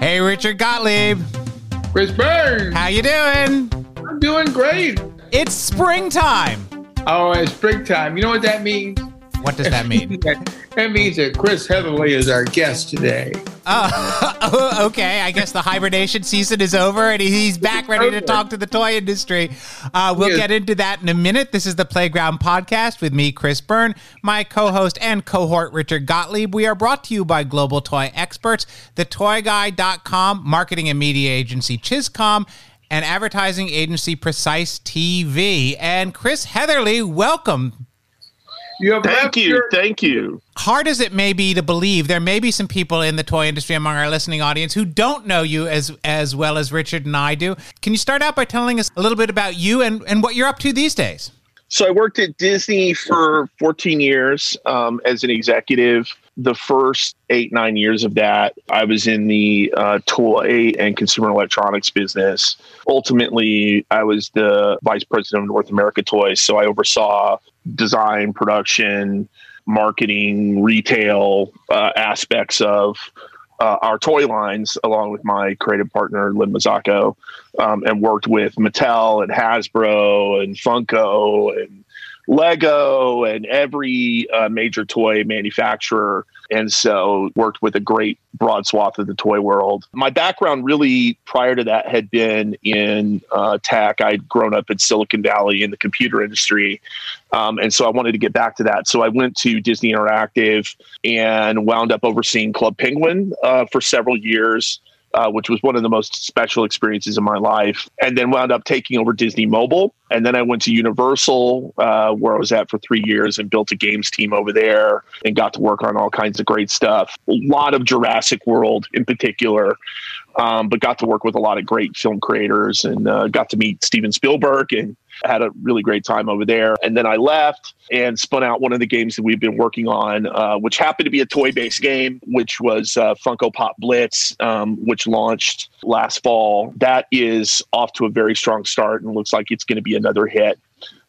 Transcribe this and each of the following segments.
Hey, Richard Gottlieb. Chris Burns. How you doing? I'm doing great. It's springtime. Oh, it's springtime. You know what that means? What does that mean? that means that Chris Heatherly is our guest today. Oh, okay. I guess the hibernation season is over and he's back ready to talk to the toy industry. Uh, we'll get into that in a minute. This is the Playground Podcast with me, Chris Byrne, my co host and cohort, Richard Gottlieb. We are brought to you by Global Toy Experts, thetoyguy.com, marketing and media agency ChizComm, and advertising agency Precise TV. And Chris Heatherly, welcome You have Thank you. your- Thank you. hard as it may be to believe, there may be some people in the toy industry among our listening audience who don't know you as as well as Richard and I do. Can you start out by telling us a little bit about you and, and what you're up to these days? So I worked at Disney for 14 years um, as an executive. The first eight, nine years of that, I was in the uh, toy and consumer electronics business. Ultimately, I was the vice president of North America Toys. So I oversaw design, production, marketing, retail uh, aspects of uh, our toy lines, along with my creative partner, Lynn Mazzocco, um, and worked with Mattel and Hasbro and Funko and Lego and every uh, major toy manufacturer. And so worked with a great broad swath of the toy world. My background really prior to that had been in uh, tech. I'd grown up in Silicon Valley in the computer industry. Um, and so I wanted to get back to that. So I went to Disney Interactive and wound up overseeing Club Penguin uh, for several years uh, which was one of the most special experiences in my life. And then wound up taking over Disney Mobile. And then I went to Universal, uh, where I was at for three years and built a games team over there and got to work on all kinds of great stuff. A lot of Jurassic World in particular. Um, but got to work with a lot of great film creators and uh, got to meet Steven Spielberg and had a really great time over there. And then I left and spun out one of the games that we've been working on, uh, which happened to be a toy based game, which was uh, Funko Pop Blitz, um, which launched last fall. That is off to a very strong start and looks like it's going to be another hit.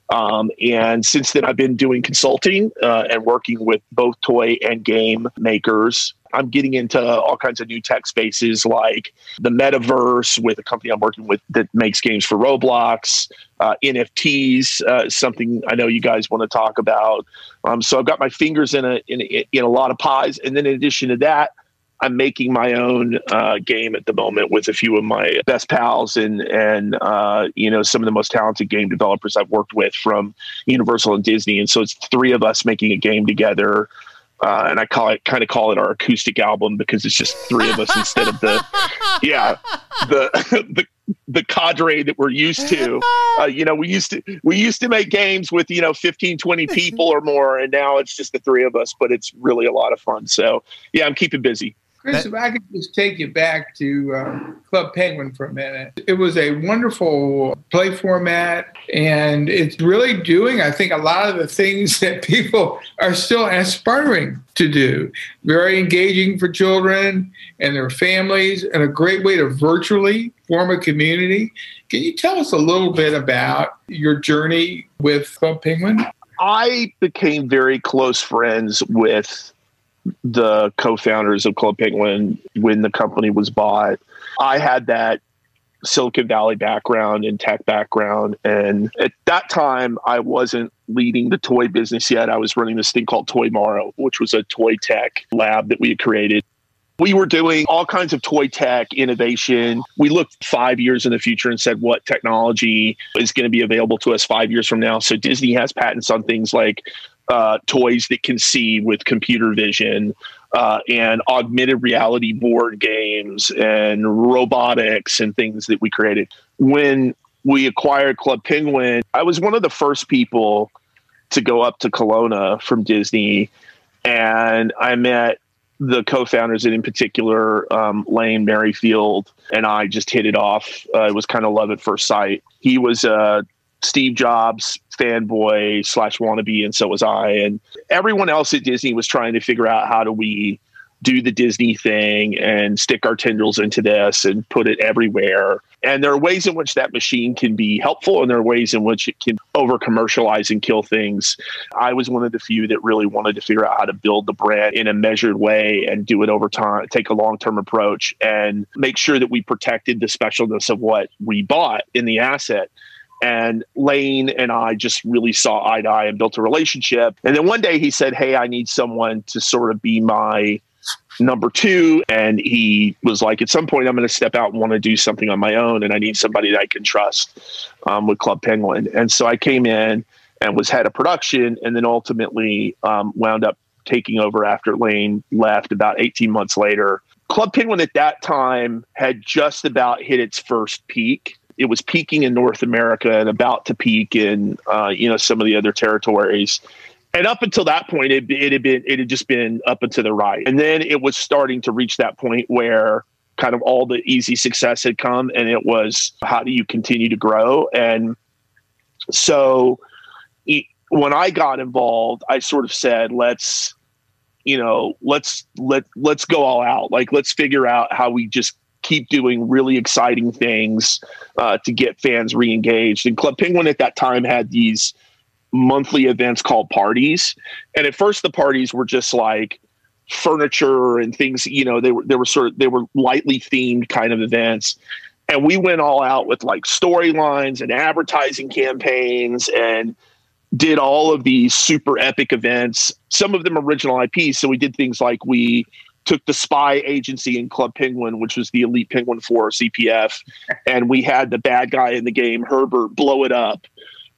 Um, and since then, I've been doing consulting uh, and working with both toy and game makers. I'm getting into all kinds of new tech spaces like the metaverse with a company I'm working with that makes games for Roblox, uh, NFTs, uh, something I know you guys want to talk about. Um, so I've got my fingers in a, in a in a lot of pies, and then in addition to that, I'm making my own uh, game at the moment with a few of my best pals and and uh, you know some of the most talented game developers I've worked with from Universal and Disney, and so it's three of us making a game together. Uh, and I call it kind of call it our acoustic album because it's just three of us instead of the yeah the the the cadre that we're used to. Uh, you know, we used to we used to make games with you know 15, 20 people or more, and now it's just the three of us. But it's really a lot of fun. So yeah, I'm keeping busy. Chris, if I could just take you back to um, Club Penguin for a minute. It was a wonderful play format, and it's really doing, I think, a lot of the things that people are still aspiring to do. Very engaging for children and their families, and a great way to virtually form a community. Can you tell us a little bit about your journey with Club Penguin? I became very close friends with the co-founders of Club Penguin when the company was bought. I had that Silicon Valley background and tech background. And at that time, I wasn't leading the toy business yet. I was running this thing called Toy Morrow, which was a toy tech lab that we had created. We were doing all kinds of toy tech innovation. We looked five years in the future and said, what technology is going to be available to us five years from now? So Disney has patents on things like uh, toys that can see with computer vision uh, and augmented reality board games and robotics and things that we created. When we acquired Club Penguin, I was one of the first people to go up to Kelowna from Disney, and I met the co-founders, and in particular, um, Lane Merrifield, and I just hit it off. Uh, it was kind of love at first sight. He was a Steve Jobs fanboy slash wannabe, and so was I. And everyone else at Disney was trying to figure out how do we do the Disney thing and stick our tendrils into this and put it everywhere. And there are ways in which that machine can be helpful, and there are ways in which it can over commercialize and kill things. I was one of the few that really wanted to figure out how to build the brand in a measured way and do it over time, take a long term approach, and make sure that we protected the specialness of what we bought in the asset. And Lane and I just really saw eye to eye and built a relationship. And then one day he said, Hey, I need someone to sort of be my number two. And he was like, At some point, I'm going to step out and want to do something on my own. And I need somebody that I can trust um, with Club Penguin. And so I came in and was head of production and then ultimately um, wound up taking over after Lane left about 18 months later. Club Penguin at that time had just about hit its first peak it was peaking in North America and about to peak in uh, you know some of the other territories. And up until that point, it, it had been it had just been up and to the right, and then it was starting to reach that point where kind of all the easy success had come, and it was how do you continue to grow? And so, when I got involved, I sort of said, let's you know let's let let's go all out like let's figure out how we just keep doing really exciting things uh, to get fans re-engaged. And Club Penguin at that time had these monthly events called parties, and at first the parties were just like furniture and things. You know, they were they were sort of they were lightly themed kind of events. And we went all out with like storylines and advertising campaigns and did all of these super epic events, some of them original IP. So we did things like we took the spy agency in Club Penguin, which was the Elite Penguin Force EPF, and we had the bad guy in the game, Herbert, blow it up.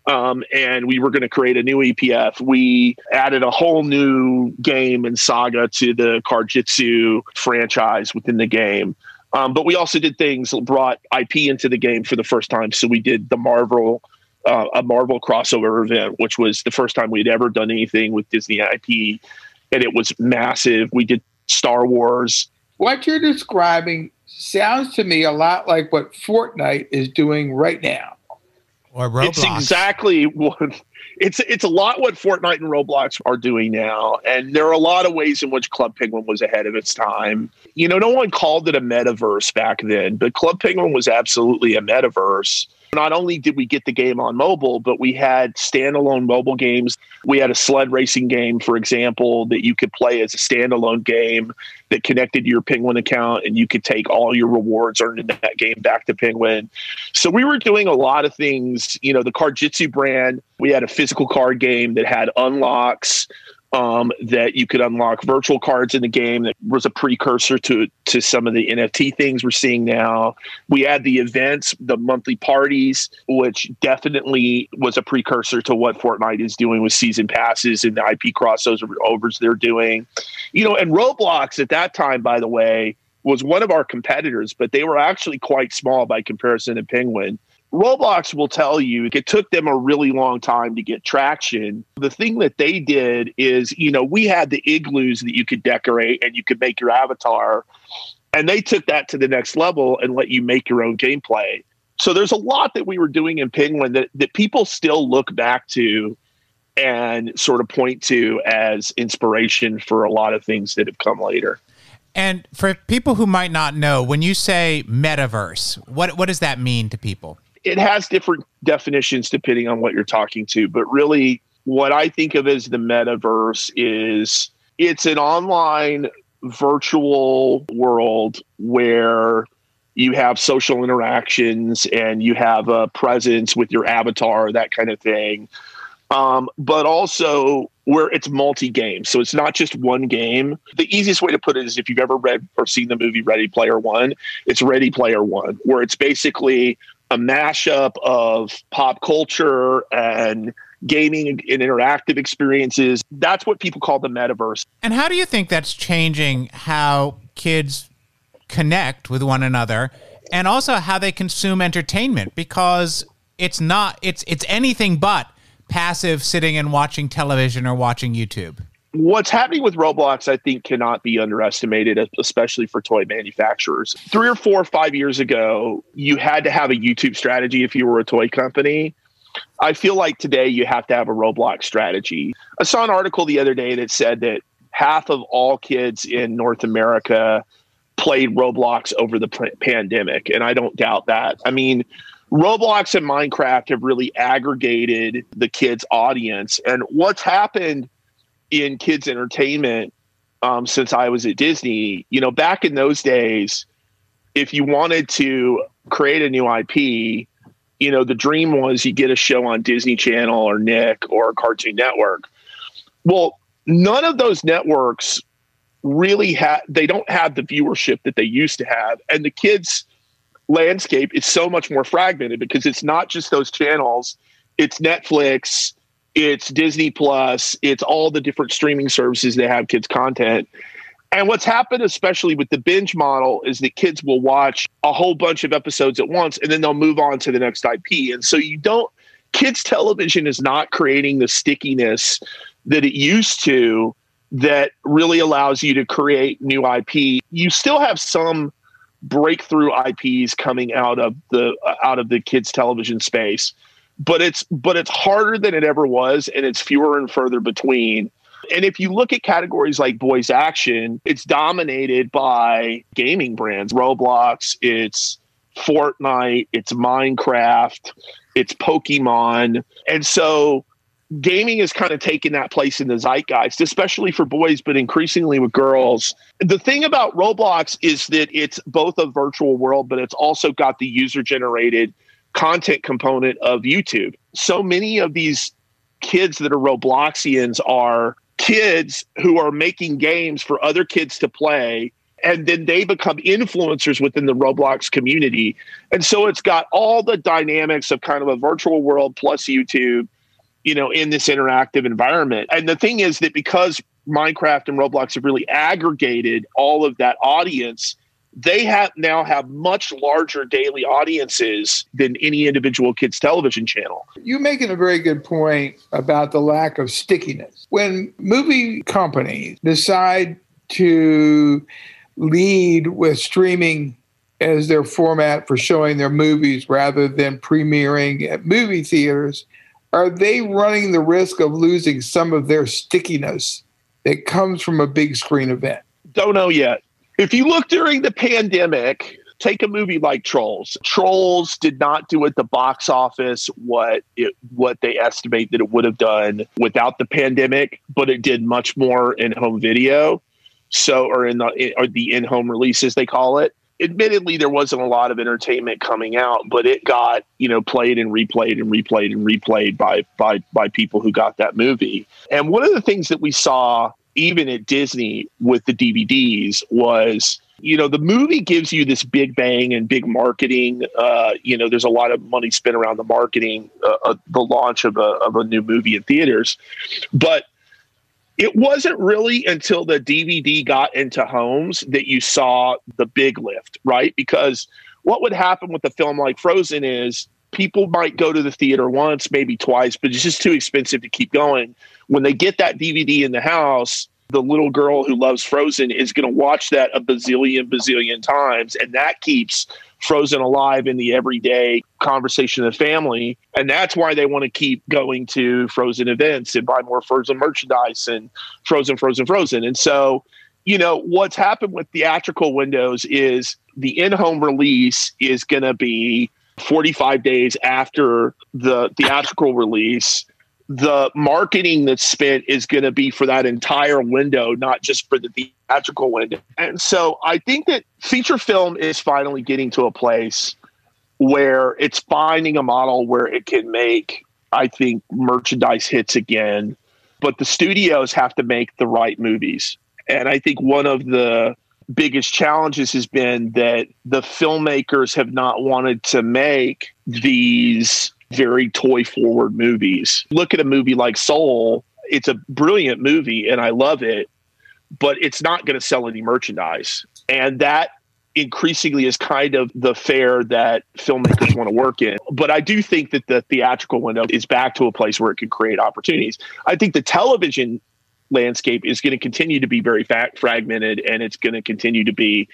Um, and we were going to create a new EPF. We added a whole new game and saga to the Card-Jitsu franchise within the game. Um, but we also did things that brought IP into the game for the first time. So we did the Marvel, uh, a Marvel crossover event, which was the first time we'd ever done anything with Disney IP, and it was massive. We did Star Wars. What you're describing sounds to me a lot like what Fortnite is doing right now. Or Roblox. It's exactly what it's it's a lot what Fortnite and Roblox are doing now. And there are a lot of ways in which Club Penguin was ahead of its time. You know, no one called it a metaverse back then, but Club Penguin was absolutely a metaverse not only did we get the game on mobile, but we had standalone mobile games. We had a sled racing game, for example, that you could play as a standalone game that connected to your Penguin account, and you could take all your rewards earned in that game back to Penguin. So we were doing a lot of things. You know, the Card-Jitsu brand, we had a physical card game that had unlocks um, that you could unlock virtual cards in the game that was a precursor to to some of the NFT things we're seeing now. We had the events, the monthly parties, which definitely was a precursor to what Fortnite is doing with season passes and the IP crossovers overs they're doing. You know, and Roblox at that time, by the way, was one of our competitors, but they were actually quite small by comparison to Penguin. Roblox will tell you it took them a really long time to get traction. The thing that they did is, you know, we had the igloos that you could decorate and you could make your avatar. And they took that to the next level and let you make your own gameplay. So there's a lot that we were doing in Penguin that, that people still look back to and sort of point to as inspiration for a lot of things that have come later. And for people who might not know, when you say metaverse, what what does that mean to people? It has different definitions depending on what you're talking to, but really what I think of as the metaverse is it's an online virtual world where you have social interactions and you have a presence with your avatar, that kind of thing. Um, but also where it's multi game. So it's not just one game. The easiest way to put it is if you've ever read or seen the movie Ready Player One, it's Ready Player One, where it's basically a mashup of pop culture and gaming and interactive experiences. That's what people call the metaverse. And how do you think that's changing how kids connect with one another and also how they consume entertainment because it's not it's it's anything but passive sitting and watching television or watching YouTube what's happening with Roblox, I think, cannot be underestimated, especially for toy manufacturers. Three or four or five years ago, you had to have a YouTube strategy if you were a toy company. I feel like today you have to have a Roblox strategy. I saw an article the other day that said that half of all kids in North America played Roblox over the p- pandemic. And I don't doubt that. I mean, Roblox and Minecraft have really aggregated the kids' audience. And what's happened in kids' entertainment um, since I was at Disney, you know, back in those days, if you wanted to create a new IP, you know, the dream was you get a show on Disney Channel or Nick or Cartoon Network. Well, none of those networks really have they don't have the viewership that they used to have. And the kids landscape is so much more fragmented because it's not just those channels. It's netflix it's disney plus. It's all the different streaming services that have kids content. And what's happened especially with the binge model is that kids will watch a whole bunch of episodes at once and then they'll move on to the next ip and so you don't kids television is not creating the stickiness that it used to that really allows you to create new IP. You still have some breakthrough IPs coming out of the out of the kids television space, but it's but it's harder than it ever was and it's fewer and further between. And if you look at categories like boys action, it's dominated by gaming brands, Roblox, it's Fortnite, it's Minecraft, it's Pokemon. And so gaming is kind of taking that place in the zeitgeist, especially for boys, but increasingly with girls. The thing about Roblox is that it's both a virtual world, but it's also got the user generated content component of YouTube. So many of these kids that are Robloxians are kids who are making games for other kids to play. And then they become influencers within the Roblox community. And so it's got all the dynamics of kind of a virtual world plus YouTube you know, in this interactive environment. And the thing is that because Minecraft and Roblox have really aggregated all of that audience, they have now have much larger daily audiences than any individual kids television channel. You're making a very good point about the lack of stickiness. When movie companies decide to lead with streaming as their format for showing their movies rather than premiering at movie theaters, are they running the risk of losing some of their stickiness that comes from a big screen event? Don't know yet. If you look during the pandemic, take a movie like Trolls. Trolls did not do at the box office what it what they estimate that it would have done without the pandemic, but it did much more in home video. So or in the or the in-home releases they call it admittedly there wasn't a lot of entertainment coming out but it got you know played and replayed and replayed and replayed by by by people who got that movie and one of the things that we saw even at disney with the dvds was you know the movie gives you this big bang and big marketing uh, you know there's a lot of money spent around the marketing uh, uh, the launch of a, of a new movie in theaters but it wasn't really until the DVD got into homes that you saw the big lift, right? Because what would happen with a film like Frozen is people might go to the theater once, maybe twice, but it's just too expensive to keep going. When they get that DVD in the house, the little girl who loves Frozen is going to watch that a bazillion, bazillion times. And that keeps Frozen alive in the everyday conversation of the family. And that's why they want to keep going to Frozen events and buy more Frozen merchandise and Frozen, Frozen, Frozen. And so, you know, what's happened with theatrical windows is the in home release is going to be 45 days after the theatrical release the marketing that's spent is going to be for that entire window, not just for the theatrical window. And so I think that feature film is finally getting to a place where it's finding a model where it can make, I think, merchandise hits again. But the studios have to make the right movies. And I think one of the biggest challenges has been that the filmmakers have not wanted to make these very toy forward movies. Look at a movie like Soul, it's a brilliant movie and I love it, but it's not going to sell any merchandise. And that increasingly is kind of the fare that filmmakers want to work in. But I do think that the theatrical window is back to a place where it can create opportunities. I think the television landscape is going to continue to be very fa- fragmented and it's going to continue to be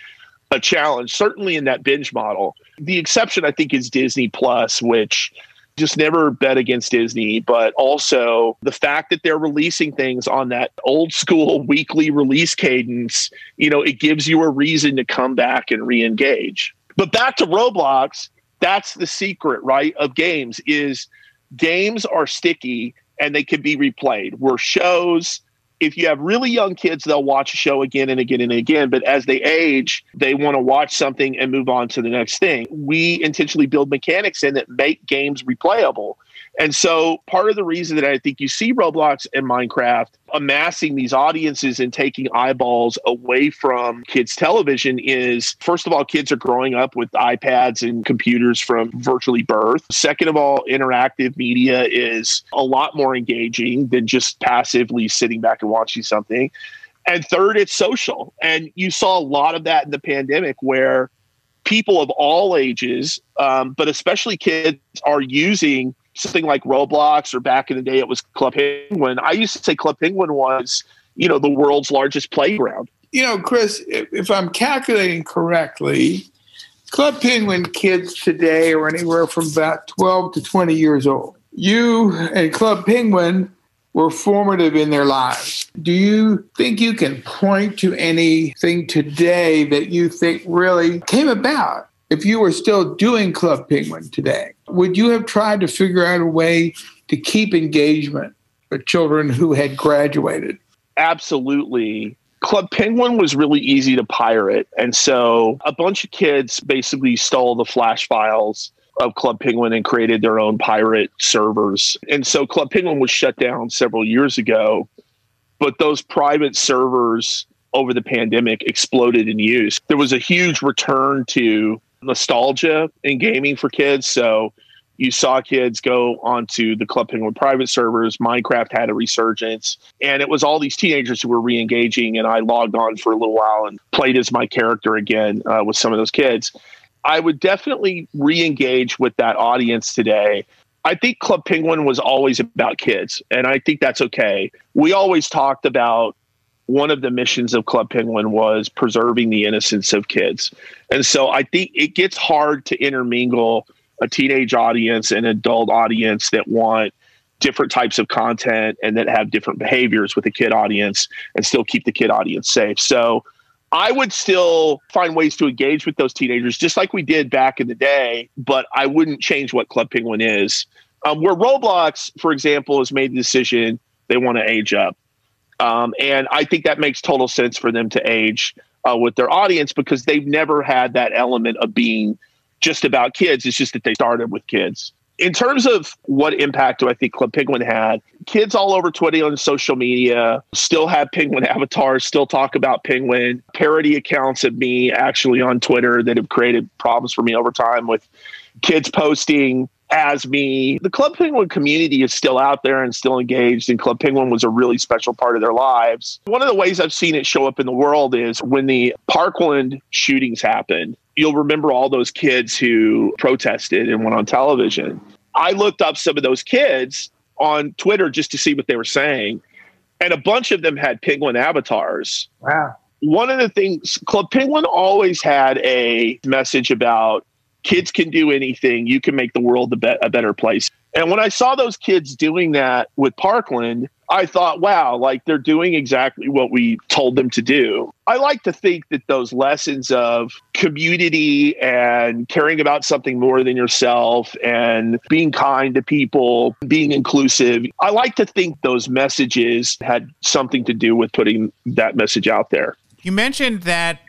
a challenge, certainly in that binge model. The exception, I think, is Disney Plus, which just never bet against Disney, but also the fact that they're releasing things on that old school weekly release cadence, you know, it gives you a reason to come back and re-engage. But back to Roblox, that's the secret, right, of games is games are sticky and they can be replayed. Where shows if you have really young kids, they'll watch a show again and again and again. But as they age, they want to watch something and move on to the next thing. We intentionally build mechanics in that make games replayable. And so part of the reason that I think you see Roblox and Minecraft amassing these audiences and taking eyeballs away from kids' television is first of all, kids are growing up with iPads and computers from virtually birth. Second of all, interactive media is a lot more engaging than just passively sitting back and watching something. And third, it's social. And you saw a lot of that in the pandemic where people of all ages, um, but especially kids, are using something like Roblox or back in the day it was Club Penguin. I used to say Club Penguin was, you know, the world's largest playground. You know, Chris, if, if I'm calculating correctly, Club Penguin kids today are anywhere from about 12 to 20 years old. You and Club Penguin were formative in their lives. Do you think you can point to anything today that you think really came about if you were still doing Club Penguin today? Would you have tried to figure out a way to keep engagement with children who had graduated? Absolutely. Club Penguin was really easy to pirate. And so a bunch of kids basically stole the flash files of Club Penguin and created their own pirate servers. And so Club Penguin was shut down several years ago, but those private servers over the pandemic exploded in use. There was a huge return to nostalgia in gaming for kids. So you saw kids go onto the Club Penguin private servers. Minecraft had a resurgence, and it was all these teenagers who were re-engaging. And I logged on for a little while and played as my character again uh, with some of those kids. I would definitely re-engage with that audience today. I think Club Penguin was always about kids, and I think that's okay. We always talked about one of the missions of Club Penguin was preserving the innocence of kids. And so I think it gets hard to intermingle a teenage audience and adult audience that want different types of content and that have different behaviors with the kid audience and still keep the kid audience safe. So I would still find ways to engage with those teenagers just like we did back in the day, but I wouldn't change what Club Penguin is. Um, where Roblox, for example, has made the decision they want to age up. Um, and I think that makes total sense for them to age uh, with their audience because they've never had that element of being just about kids. It's just that they started with kids. In terms of what impact do I think Club Penguin had, kids all over Twitter and social media still have penguin avatars, still talk about penguin, parody accounts of me actually on Twitter that have created problems for me over time with kids posting as me. The Club Penguin community is still out there and still engaged, and Club Penguin was a really special part of their lives. One of the ways I've seen it show up in the world is when the Parkland shootings happened. You'll remember all those kids who protested and went on television. I looked up some of those kids on Twitter just to see what they were saying, and a bunch of them had penguin avatars. Wow. One of the things Club Penguin always had a message about kids can do anything. You can make the world a, be- a better place. And when I saw those kids doing that with Parkland, I thought, wow, like they're doing exactly what we told them to do. I like to think that those lessons of community and caring about something more than yourself and being kind to people, being inclusive, I like to think those messages had something to do with putting that message out there. You mentioned that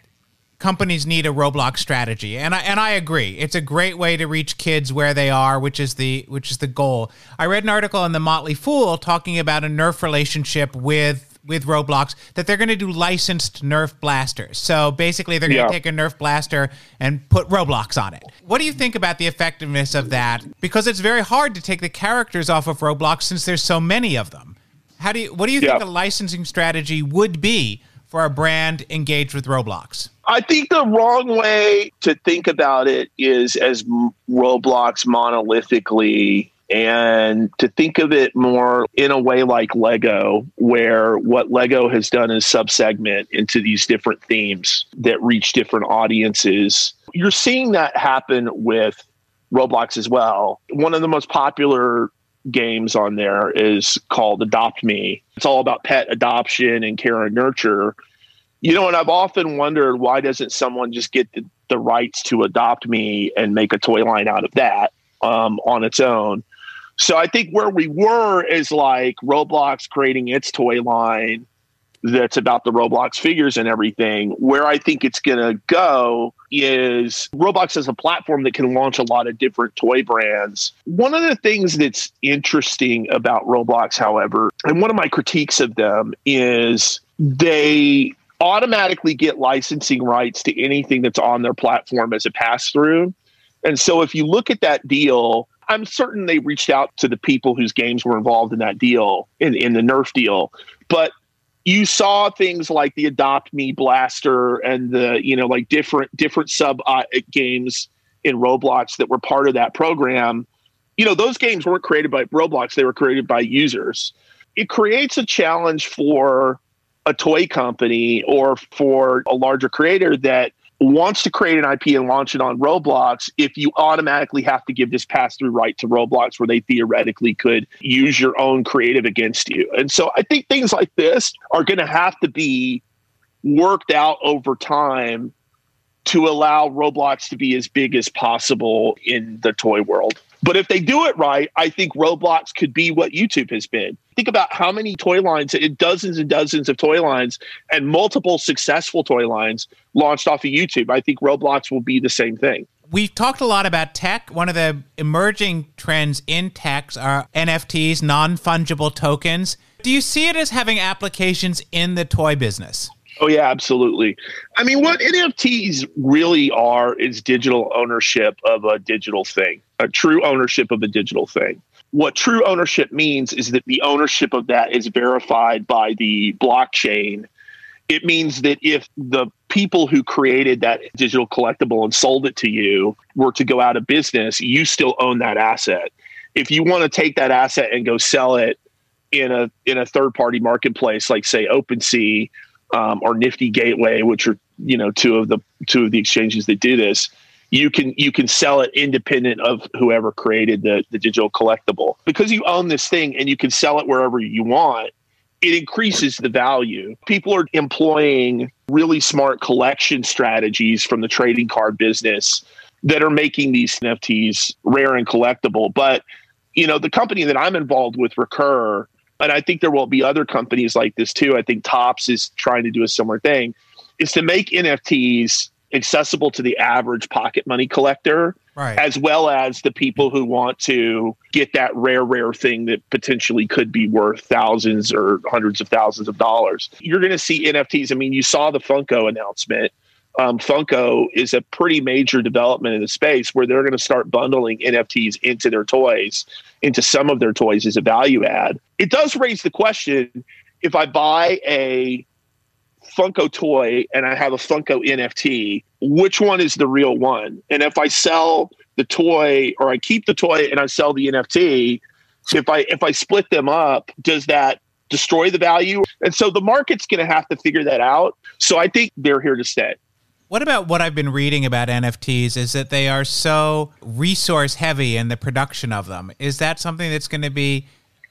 companies need a Roblox strategy, and I and I agree. It's a great way to reach kids where they are, which is the which is the goal. I read an article in the Motley Fool talking about a Nerf relationship with with Roblox that they're going to do licensed Nerf blasters. So basically, they're going to yeah. take a Nerf blaster and put Roblox on it. What do you think about the effectiveness of that? Because it's very hard to take the characters off of Roblox since there's so many of them. How do you? What do you yeah. think a licensing strategy would be for a brand engaged with Roblox? I think the wrong way to think about it is as Roblox monolithically and to think of it more in a way like Lego, where what Lego has done is subsegment into these different themes that reach different audiences. You're seeing that happen with Roblox as well. One of the most popular games on there is called Adopt Me. It's all about pet adoption and care and nurture. You know, and I've often wondered why doesn't someone just get the, the rights to adopt me and make a toy line out of that um, on its own? So I think where we were is like Roblox creating its toy line that's about the Roblox figures and everything. Where I think it's going to go is Roblox as a platform that can launch a lot of different toy brands. One of the things that's interesting about Roblox, however, and one of my critiques of them is they automatically get licensing rights to anything that's on their platform as a pass through. And so if you look at that deal, I'm certain they reached out to the people whose games were involved in that deal, in, in the Nerf deal. But you saw things like the Adopt Me Blaster and the you know like different different sub uh, games in Roblox that were part of that program. You know those games weren't created by Roblox; they were created by users. It creates a challenge for a toy company or for a larger creator that wants to create an IP and launch it on Roblox, if you automatically have to give this pass through right to Roblox where they theoretically could use your own creative against you. And so I think things like this are going to have to be worked out over time to allow Roblox to be as big as possible in the toy world. But if they do it right, I think Roblox could be what YouTube has been. Think about how many toy lines, dozens and dozens of toy lines, and multiple successful toy lines launched off of YouTube. I think Roblox will be the same thing. We've talked a lot about tech. One of the emerging trends in tech are NFTs, non fungible tokens. Do you see it as having applications in the toy business? Oh yeah, absolutely. I mean, what NFTs really are is digital ownership of a digital thing, a true ownership of a digital thing. What true ownership means is that the ownership of that is verified by the blockchain. It means that if the people who created that digital collectible and sold it to you were to go out of business, you still own that asset. If you want to take that asset and go sell it in a in a third party marketplace like say OpenSea um, or Nifty Gateway, which are you know two of the two of the exchanges that do this, you can you can sell it independent of whoever created the the digital collectible because you own this thing and you can sell it wherever you want. It increases the value. People are employing really smart collection strategies from the trading card business that are making these NFTs rare and collectible. But you know, the company that I'm involved with, Recur, and I think there will be other companies like this too. I think Topps is trying to do a similar thing, is to make NFTs accessible to the average pocket money collector, right. as well as the people who want to get that rare, rare thing that potentially could be worth thousands or hundreds of thousands of dollars. You're going to see NFTs. I mean, you saw the Funko announcement um, Funko is a pretty major development in the space where they're going to start bundling NFTs into their toys, into some of their toys as a value add. It does raise the question if I buy a Funko toy and I have a Funko NFT, which one is the real one? And if I sell the toy or I keep the toy and I sell the NFT, if I if I split them up, does that destroy the value? And so the market's going to have to figure that out. So I think they're here to stay. What about what I've been reading about NFTs is that they are so resource heavy in the production of them. Is that something that's going to be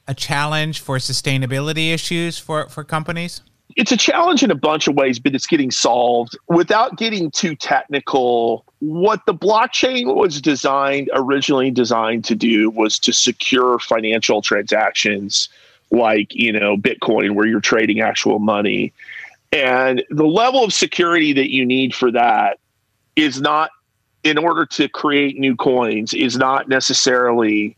a challenge for sustainability issues for, for companies? It's a challenge in a bunch of ways, but it's getting solved. Without getting too technical, what the blockchain was designed, originally designed to do, was to secure financial transactions like, you know, Bitcoin, where you're trading actual money. And the level of security that you need for that is not, in order to create new coins, is not necessarily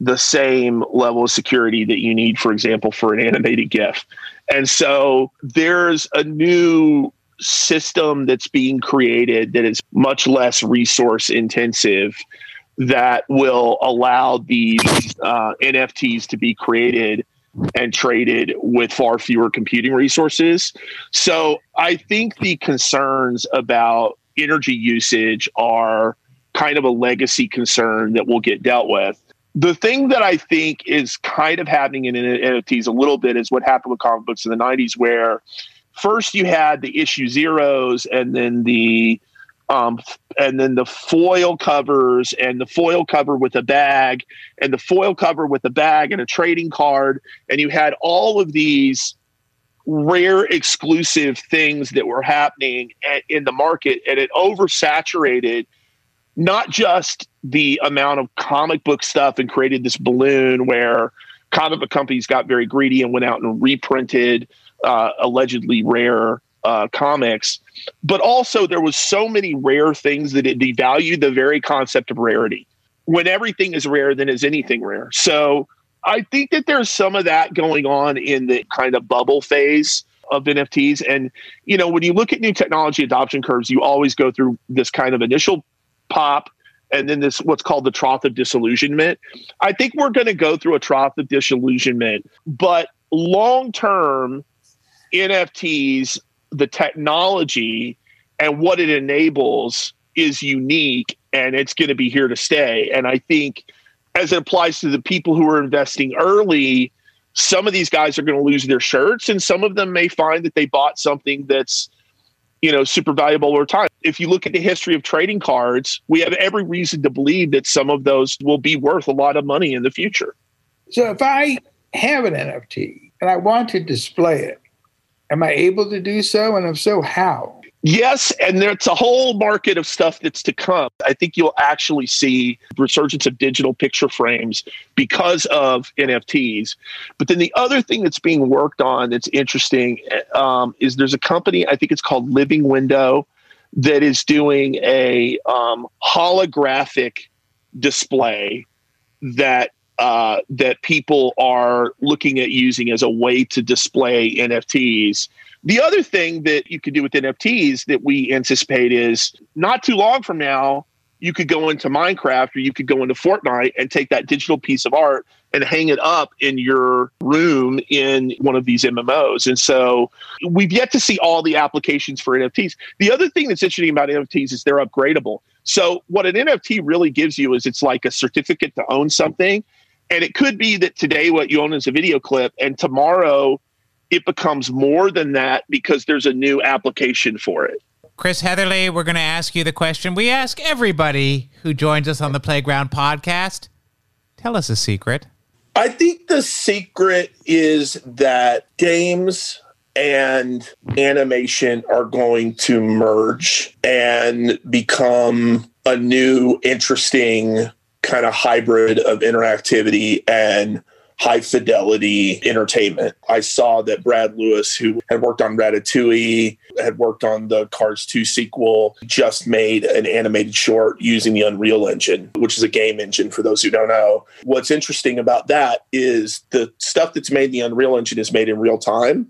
the same level of security that you need, for example, for an animated GIF. And so there's a new system that's being created that is much less resource intensive that will allow these uh, NFTs to be created and traded with far fewer computing resources. So I think the concerns about energy usage are kind of a legacy concern that will get dealt with. The thing that I think is kind of happening in NFTs a little bit is what happened with comic books in the 90s, where first you had the issue zeros and then the um, and then the foil covers and the foil cover with a bag and the foil cover with a bag and a trading card. And you had all of these rare exclusive things that were happening at, in the market and it oversaturated not just the amount of comic book stuff and created this balloon where comic book companies got very greedy and went out and reprinted uh, allegedly rare uh, comics, but also there was so many rare things that it devalued the very concept of rarity. When everything is rare, then is anything rare. So I think that there's some of that going on in the kind of bubble phase of NFTs. And, you know, when you look at new technology adoption curves, you always go through this kind of initial pop and then this what's called the trough of disillusionment. I think we're going to go through a trough of disillusionment, but long term, NFTs, the technology and what it enables is unique and it's going to be here to stay. And I think as it applies to the people who are investing early, some of these guys are going to lose their shirts and some of them may find that they bought something that's you know super valuable over time. If you look at the history of trading cards we have every reason to believe that some of those will be worth a lot of money in the future. So if i have an nft and i want to display it am i able to do so? And if so how Yes, and there's a whole market of stuff that's to come. I think you'll actually see resurgence of digital picture frames because of NFTs. But then the other thing that's being worked on that's interesting um, is there's a company I think it's called Living Window that is doing a um, holographic display that uh, that people are looking at using as a way to display NFTs the other thing that you could do with NFTs that we anticipate is not too long from now, you could go into Minecraft or you could go into Fortnite and take that digital piece of art and hang it up in your room in one of these MMOs. And so we've yet to see all the applications for NFTs. The other thing that's interesting about NFTs is they're upgradable. So what an NFT really gives you is it's like a certificate to own something. And it could be that today what you own is a video clip and tomorrow it becomes more than that because there's a new application for it. Chris Heatherly, we're going to ask you the question we ask everybody who joins us on the Playground podcast. Tell us a secret. I think the secret is that games and animation are going to merge and become a new, interesting kind of hybrid of interactivity and high fidelity entertainment. I saw that Brad Lewis, who had worked on Ratatouille, had worked on the Cars 2 sequel, just made an animated short using the Unreal Engine, which is a game engine for those who don't know. What's interesting about that is the stuff that's made in the Unreal Engine is made in real time.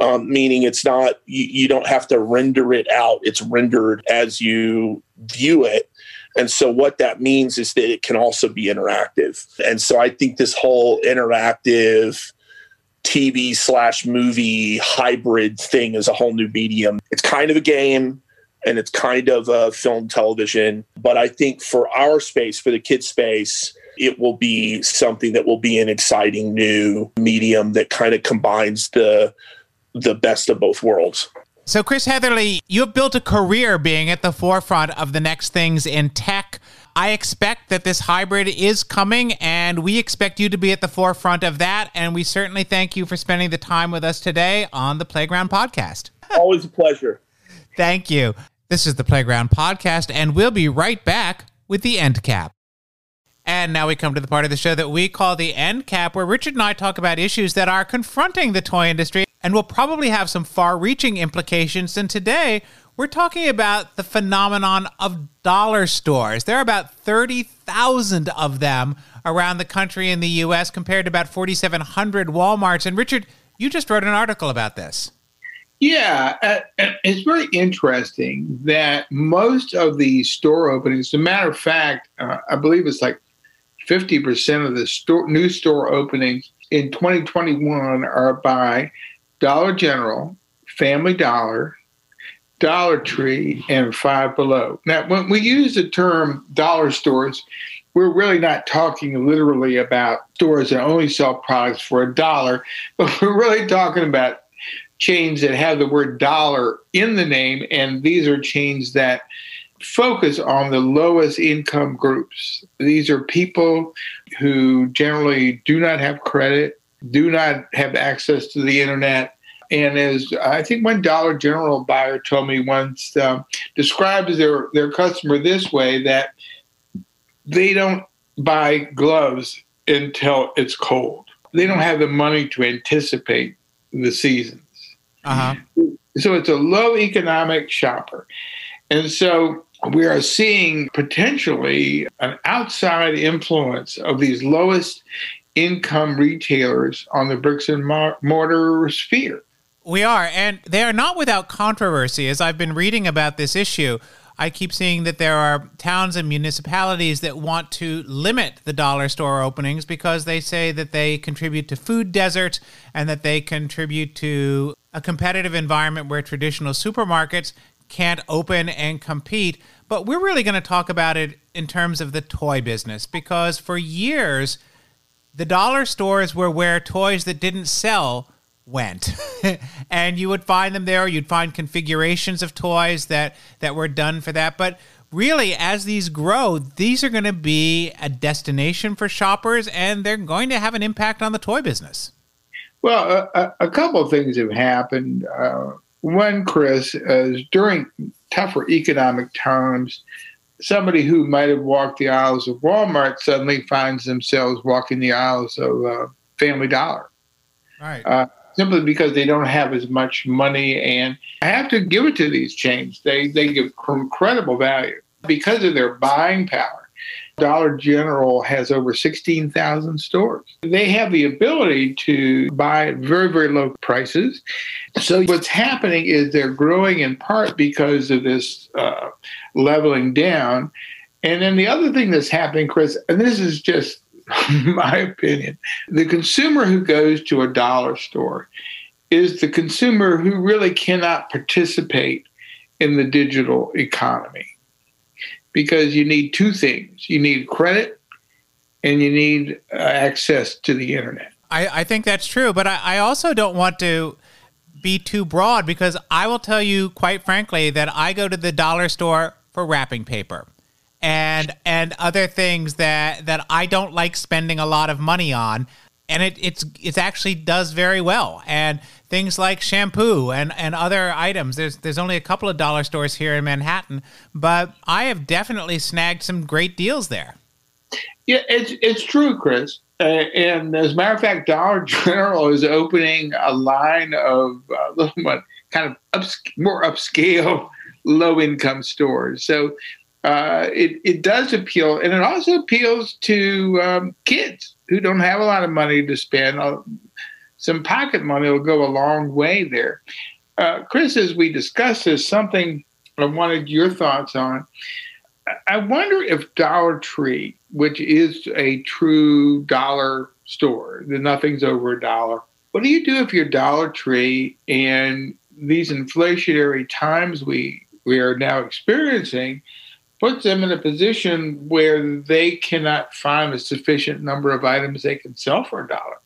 Um, meaning it's not you, you don't have to render it out it's rendered as you view it and so what that means is that it can also be interactive. And so I think this whole interactive TV slash movie hybrid thing is a whole new medium. It's kind of a game and it's kind of a film television. But I think for our space, for the kid space, it will be something that will be an exciting new medium that kind of combines the the best of both worlds. So, Chris Heatherly, you have built a career being at the forefront of the next things in tech. I expect that this hybrid is coming, and we expect you to be at the forefront of that. And we certainly thank you for spending the time with us today on the Playground Podcast. Always a pleasure. Thank you. This is the Playground Podcast, and we'll be right back with the end cap. And now we come to the part of the show that we call the end cap, where Richard and I talk about issues that are confronting the toy industry and will probably have some far reaching implications. And today, we're talking about the phenomenon of dollar stores. There are about 30,000 of them around the country in the US compared to about 4,700 Walmarts. And Richard, you just wrote an article about this. Yeah, uh, it's very interesting that most of the store openings, as a matter of fact, uh, I believe it's like 50% of the store, new store openings in 2021 are by Dollar General, Family Dollar, Dollar Tree, and Five Below. Now, when we use the term dollar stores, we're really not talking literally about stores that only sell products for a dollar, but we're really talking about chains that have the word dollar in the name, and these are chains that focus on the lowest income groups. These are people who generally do not have credit, do not have access to the internet. And as I think one Dollar General buyer told me once, um, described their, their customer this way that they don't buy gloves until it's cold. They don't have the money to anticipate the seasons. Uh-huh. So it's a low economic shopper. And so we are seeing potentially an outside influence of these lowest income retailers on the bricks and mortar sphere. We are, and they are not without controversy. As I've been reading about this issue, I keep seeing that there are towns and municipalities that want to limit the dollar store openings because they say that they contribute to food deserts and that they contribute to a competitive environment where traditional supermarkets can't open and compete. But we're really going to talk about it in terms of the toy business because for years, the dollar stores were where toys that didn't sell went. And you would find them there. You'd find configurations of toys that that were done for that. But really as these grow these are going to be a destination for shoppers and they're going to have an impact on the toy business. Well a, a couple of things have happened. Uh, one chris is during tougher economic times somebody who might have walked the aisles of walmart suddenly finds themselves walking the aisles of uh, family dollar right uh, simply because they don't have as much money. And I have to give it to these chains. They, they give incredible value because of their buying power. Dollar General has over 16,000 stores. They have the ability to buy at very, very low prices. So, what's happening is they're growing in part because of this uh, leveling down. And then the other thing that's happening, Chris, and this is just my opinion. The consumer who goes to a dollar store is the consumer who really cannot participate in the digital economy because you need two things you need credit and you need uh, access to the internet. I, I think that's true, but I, I also don't want to be too broad because I will tell you quite frankly that I go to the dollar store for wrapping paper and and other things that that I don't like spending a lot of money on and it it's it actually does very well. And things like shampoo and and other items there's there's only a couple of dollar stores here in Manhattan but I have definitely snagged some great deals there. Yeah it's it's true Chris. Uh, and as a matter of fact Dollar General is opening a line of uh, little what kind of ups, more upscale low income stores. So uh, it, it does appeal, and it also appeals to um, kids who don't have a lot of money to spend. Uh, some pocket money will go a long way there. Uh, Chris, as we discussed this, something I wanted your thoughts on. I wonder if Dollar Tree, which is a true dollar store, the nothing's over a dollar. What do you do if you're Dollar Tree and these inflationary times we we are now experiencing? Puts them in a position where they cannot find a sufficient number of items they can sell for a dollar.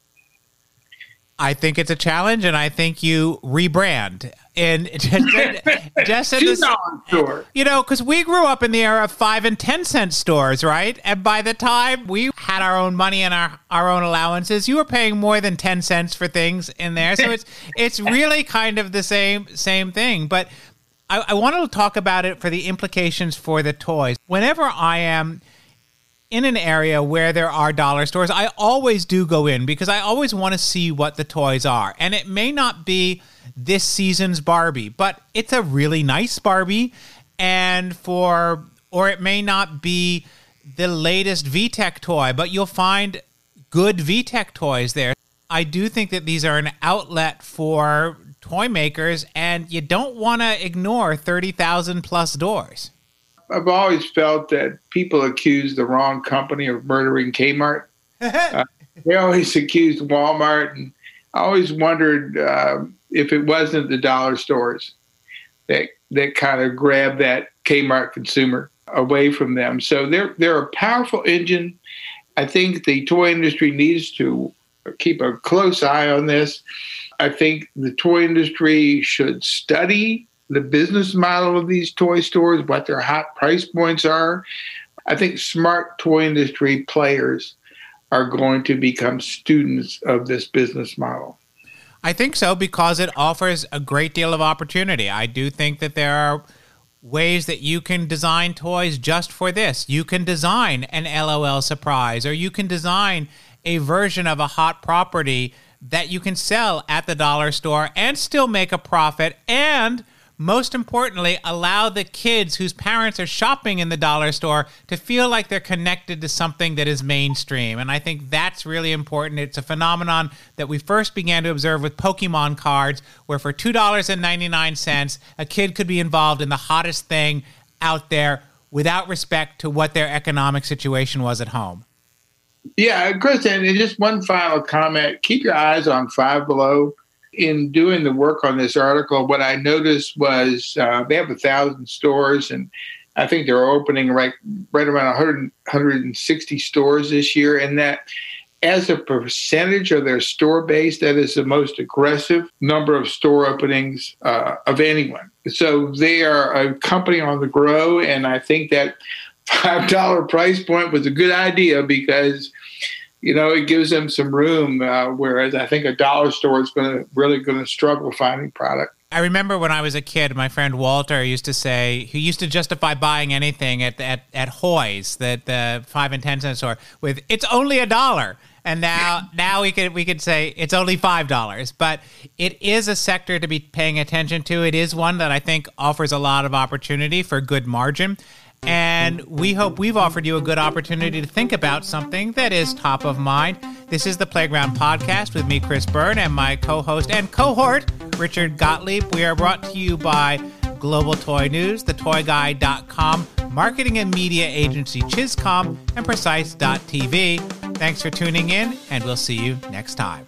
I think it's a challenge, and I think you rebrand and just, just in this, store. You know, because we grew up in the era of five and ten cent stores, right? And by the time we had our own money and our our own allowances, you were paying more than ten cents for things in there. So it's it's really kind of the same same thing, but I, I wanted to talk about it for the implications for the toys. Whenever I am in an area where there are dollar stores, I always do go in because I always want to see what the toys are. And it may not be this season's Barbie, but it's a really nice Barbie. And for, or it may not be the latest VTech toy, but you'll find good VTech toys there. I do think that these are an outlet for toy makers, and you don't want to ignore 30,000 plus doors. I've always felt that people accuse the wrong company of murdering Kmart. uh, they always accused Walmart, and I always wondered uh, if it wasn't the dollar stores that that kind of grabbed that Kmart consumer away from them. So they're they're a powerful engine. I think the toy industry needs to keep a close eye on this. I think the toy industry should study the business model of these toy stores, what their hot price points are. I think smart toy industry players are going to become students of this business model. I think so because it offers a great deal of opportunity. I do think that there are ways that you can design toys just for this. You can design an LOL surprise, or you can design a version of a hot property that you can sell at the dollar store and still make a profit and most importantly, allow the kids whose parents are shopping in the dollar store to feel like they're connected to something that is mainstream. And I think that's really important. It's a phenomenon that we first began to observe with Pokemon cards, where for $2.99, a kid could be involved in the hottest thing out there without respect to what their economic situation was at home. Yeah, Chris, and just one final comment. Keep your eyes on Five Below in doing the work on this article, what I noticed was uh, they have a thousand stores, and I think they're opening right right around 100, 160 stores this year, and that as a percentage of their store base, that is the most aggressive number of store openings uh, of anyone. So they are a company on the grow, and I think that five dollar price point was a good idea because you know, it gives them some room. Uh, whereas I think a dollar store is going to really going to struggle finding product. I remember when I was a kid, my friend Walter used to say he used to justify buying anything at at at Hoy's, that the five and ten cent store, with it's only a dollar. And now now we could we could say it's only five dollars. But it is a sector to be paying attention to. It is one that I think offers a lot of opportunity for good margin. And we hope we've offered you a good opportunity to think about something that is top of mind. This is the Playground Podcast with me, Chris Byrne, and my co host and cohort, Richard Gottlieb. We are brought to you by Global Toy News, thetoyguy.com, marketing and media agency ChizComm, and Precise.tv. Thanks for tuning in, and we'll see you next time.